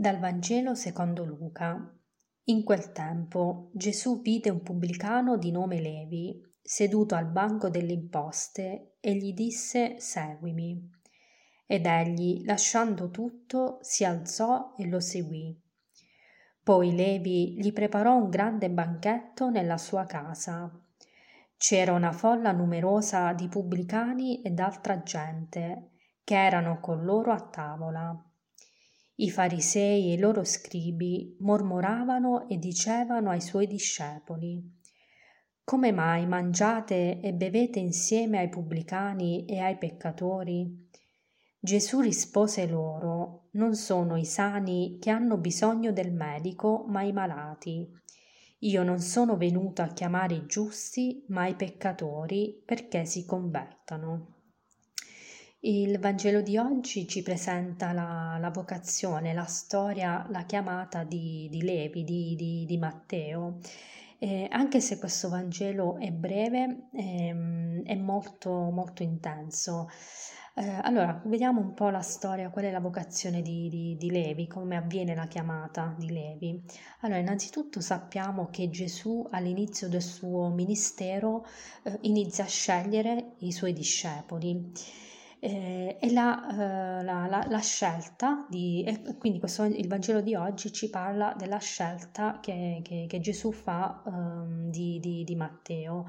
Dal Vangelo secondo Luca. In quel tempo Gesù vide un pubblicano di nome Levi seduto al banco delle imposte e gli disse Seguimi. Ed egli, lasciando tutto, si alzò e lo seguì. Poi Levi gli preparò un grande banchetto nella sua casa. C'era una folla numerosa di pubblicani ed altra gente che erano con loro a tavola. I farisei e i loro scribi mormoravano e dicevano ai suoi discepoli Come mai mangiate e bevete insieme ai pubblicani e ai peccatori? Gesù rispose loro Non sono i sani che hanno bisogno del medico, ma i malati. Io non sono venuto a chiamare i giusti, ma i peccatori perché si convertano. Il Vangelo di oggi ci presenta la, la vocazione, la storia, la chiamata di, di Levi, di, di, di Matteo. Eh, anche se questo Vangelo è breve, ehm, è molto, molto intenso. Eh, allora, vediamo un po' la storia, qual è la vocazione di, di, di, Levi, come avviene la chiamata di Levi. Allora, innanzitutto sappiamo che Gesù all'inizio del suo ministero eh, inizia a scegliere i suoi discepoli eh, e la, eh, la, la, la, scelta di, quindi questo, il Vangelo di oggi ci parla della scelta che, che, che Gesù fa um, di, di, di Matteo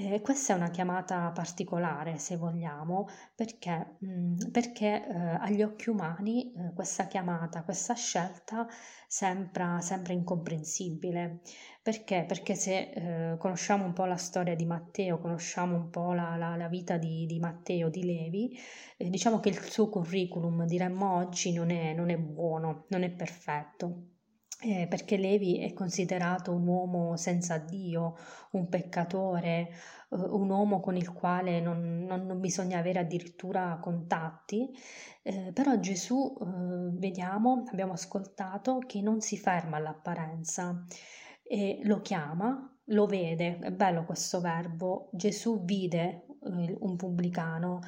eh, questa è una chiamata particolare, se vogliamo, perché, mm, perché eh, agli occhi umani eh, questa chiamata, questa scelta sembra, sembra incomprensibile. Perché? Perché se eh, conosciamo un po' la storia di Matteo, conosciamo un po' la, la, la vita di, di, Matteo, di Levi, eh, diciamo che il suo curriculum, diremmo oggi, non è, non è buono, non è perfetto eh, perché Levi è considerato un uomo senza Dio, un peccatore, eh, un uomo con il quale non, non, non bisogna avere addirittura contatti, eh, però Gesù, eh, vediamo, abbiamo ascoltato, che non si ferma all'apparenza lo chiama, lo vede, è bello questo verbo, Gesù vide un pubblicano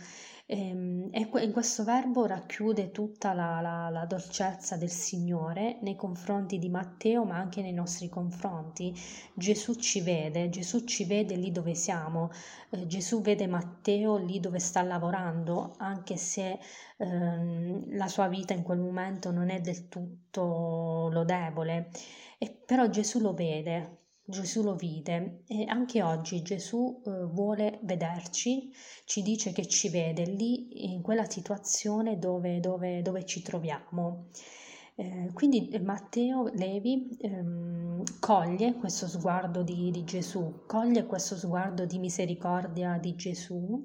Ehm, e, questo verbo racchiude tutta la, la, la, dolcezza del Signore nei confronti di Matteo, ma anche nei nostri confronti. Gesù ci vede, Gesù ci vede lì dove siamo, eh, Gesù vede Matteo lì dove sta lavorando, anche se ehm, la sua vita in quel momento non è del tutto lodevole. E, però Gesù lo vede, Gesù lo vide e anche oggi Gesù eh, vuole vederci, ci dice che ci vede lì in quella situazione dove, dove, dove ci troviamo. Eh, quindi Matteo Levi ehm, coglie questo sguardo di, di, Gesù, coglie questo sguardo di misericordia di Gesù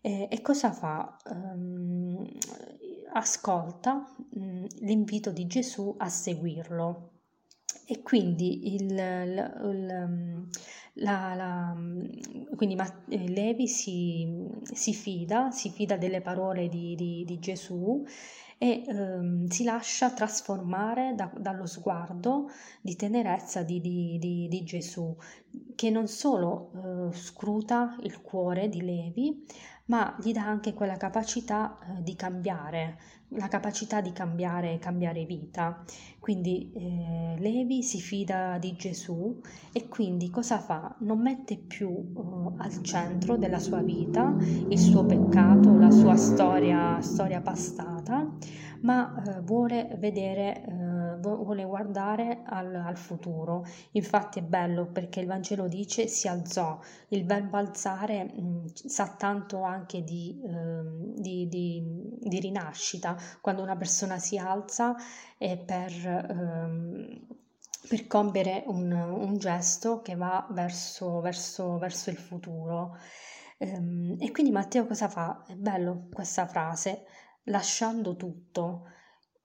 eh, e cosa fa? Um, ascolta um, l'invito di Gesù a seguirlo. E quindi il, il, il, la, la, quindi Levi si, si, fida, si fida delle parole di, di, di Gesù e ehm, si lascia trasformare da, dallo sguardo di tenerezza di, di, di Gesù, che non solo eh, scruta il cuore di Levi, ma gli dà anche quella capacità eh, di cambiare, la capacità di cambiare, cambiare vita. Quindi eh, Levi si fida di Gesù e quindi cosa fa? Non mette più uh, al centro della sua vita il suo peccato, la sua storia, storia passata, ma uh, vuole vedere uh, vuole guardare al, al, futuro. Infatti è bello perché il Vangelo dice si alzò. Il verbo alzare mh, mm, sa tanto anche di, eh, di, di, di, rinascita. Quando una persona si alza è per... Ehm, per compiere un, un, gesto che va verso, verso, verso il futuro. Ehm, e quindi Matteo cosa fa? È bello questa frase, lasciando tutto.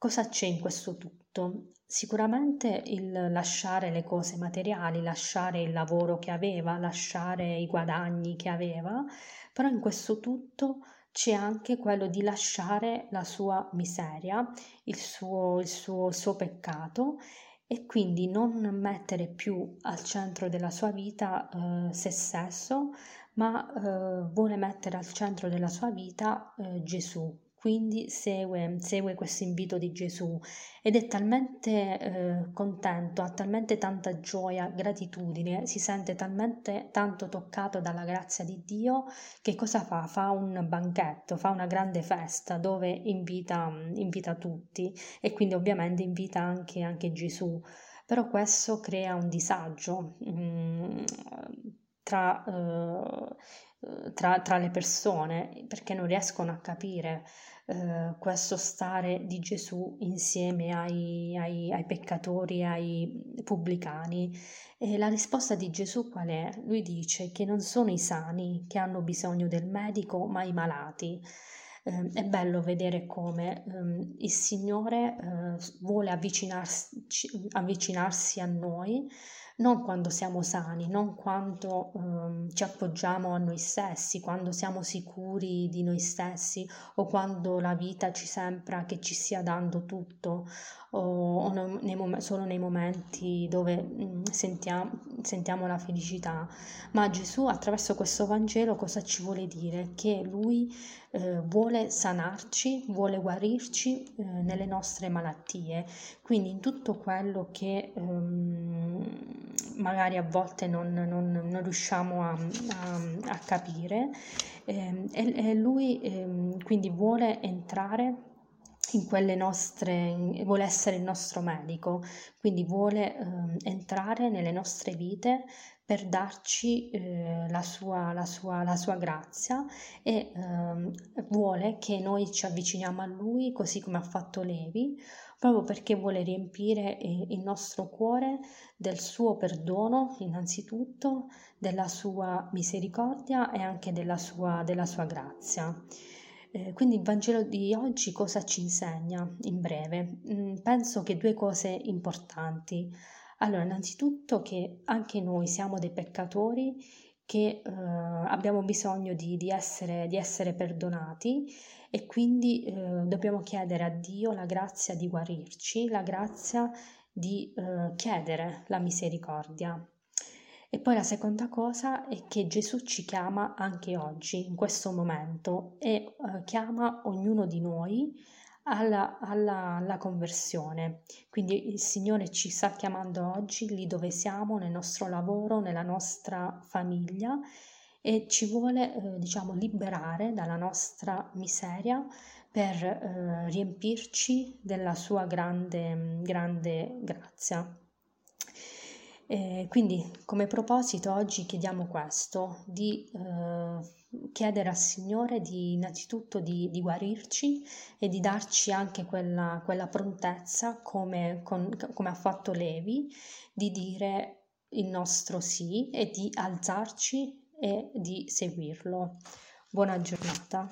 Cosa c'è in questo tutto? Sicuramente il lasciare le cose materiali, lasciare il lavoro che aveva, lasciare i guadagni che aveva, però in questo tutto c'è anche quello di lasciare la sua miseria, il suo, il suo, il suo peccato e quindi non mettere più al centro della sua vita eh, se stesso, ma eh, vuole mettere al centro della sua vita eh, Gesù, quindi segue, segue questo invito di Gesù ed è talmente eh, contento, ha talmente tanta gioia, gratitudine, si sente talmente tanto toccato dalla grazia di Dio che cosa fa? Fa un banchetto, fa una grande festa dove invita, invita tutti e quindi ovviamente invita anche, anche Gesù. Però questo crea un disagio mh, mm, tra, uh, tra, tra le persone perché non riescono a capire eh, questo stare di Gesù insieme ai, ai, ai peccatori, ai pubblicani. E la risposta di Gesù qual è? Lui dice che non sono i sani che hanno bisogno del medico, ma i malati. Eh, è bello vedere come eh, il Signore eh, vuole avvicinarsi, avvicinarsi a noi non quando siamo sani, non quando um, ci appoggiamo a noi stessi, quando siamo sicuri di noi stessi o quando la vita ci sembra che ci stia dando tutto o, o nei mom- solo nei momenti dove um, sentiamo, sentiamo la felicità. Ma Gesù attraverso questo Vangelo cosa ci vuole dire? Che Lui eh, vuole sanarci, vuole guarirci eh, nelle nostre malattie, quindi in tutto quello che... Um, magari a volte non, non, non riusciamo a, a, a capire. Eh, e, e, lui eh, quindi vuole entrare in quelle nostre, vuole essere il nostro medico, quindi vuole eh, entrare nelle nostre vite per darci eh, la, sua, la, sua, la, sua, grazia e vuole che noi ci avviciniamo a Lui così come ha fatto Levi, proprio perché vuole riempire eh, il nostro cuore del suo perdono innanzitutto, della sua misericordia e anche della sua, della sua grazia. Eh, quindi il Vangelo di oggi cosa ci insegna in breve? Mm, penso che due cose importanti. Allora, innanzitutto che anche noi siamo dei peccatori che eh, abbiamo bisogno di, di, essere, di, essere, perdonati e quindi eh, dobbiamo chiedere a Dio la grazia di guarirci, la grazia di eh, chiedere la misericordia. E poi la seconda cosa è che Gesù ci chiama anche oggi, in questo momento, e eh, chiama ognuno di noi alla, alla, alla, conversione. Quindi il Signore ci sta chiamando oggi lì dove siamo, nel nostro lavoro, nella nostra famiglia e ci vuole, eh, diciamo, liberare dalla nostra miseria per eh, riempirci della sua grande, grande grazia. Eh, quindi come proposito oggi chiediamo questo, di eh, chiedere al Signore di innanzitutto di, di, guarirci e di darci anche quella, quella prontezza come, con, come ha fatto Levi, di dire il nostro sì e di alzarci e di seguirlo. Buona giornata.